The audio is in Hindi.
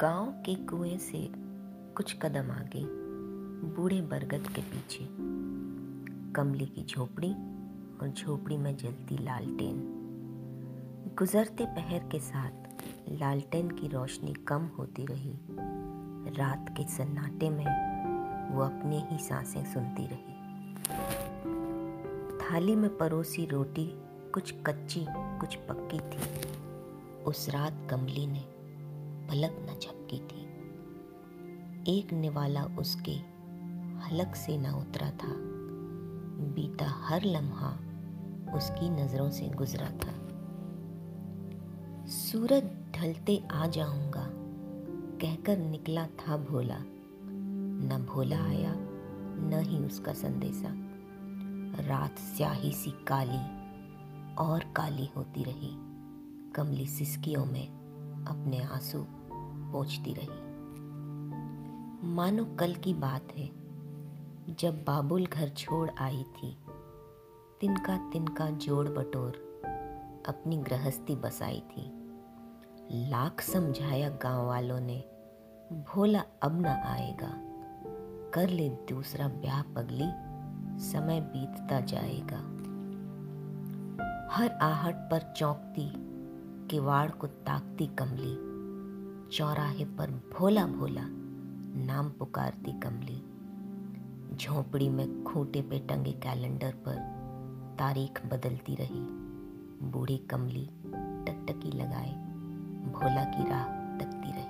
गाँव के कुएँ से कुछ कदम आगे बूढ़े बरगद के पीछे कमली की झोपड़ी और झोपड़ी में जलती लालटेन। गुजरते पहर के साथ लालटेन की रोशनी कम होती रही। रात के सन्नाटे में वो अपने ही साँसें सुनती रही। थाली में परोसी रोटी कुछ कच्ची, कुछ पक्की थी। उस रात कमली ने पलक न झपकी थी। एक निवाला उसके हलक से न उतरा था। बीता हर लम्हा उसकी नज़रों से गुजरा था। सूरज ढलते आ जाऊँगा, कहकर निकला था भोला। न भोला आया, न ही उसका संदेशा। रात स्याही सी काली और काली होती रही, कमली सिसकियों में। अपने आँसू पोछती रही। मानो कल की बात है, जब बाबुल घर छोड़ आई थी, तिनका तिनका जोड़ बटोर अपनी गृहस्थी बसाई थी। लाख समझाया गाँव वालों ने, भोला अब न आएगा। कर ले दूसरा ब्याह पगली, समय बीतता जाएगा। हर आहट पर चौंकती किवाड़ को ताकती कमली। चौराहे पर भोला भोला नाम पुकारती कमली। झोपड़ी में खूंटे पे टंगे कैलेंडर पर तारीख बदलती रही। बूढ़ी कमली टकटकी लगाए, भोला की राह तकती रही।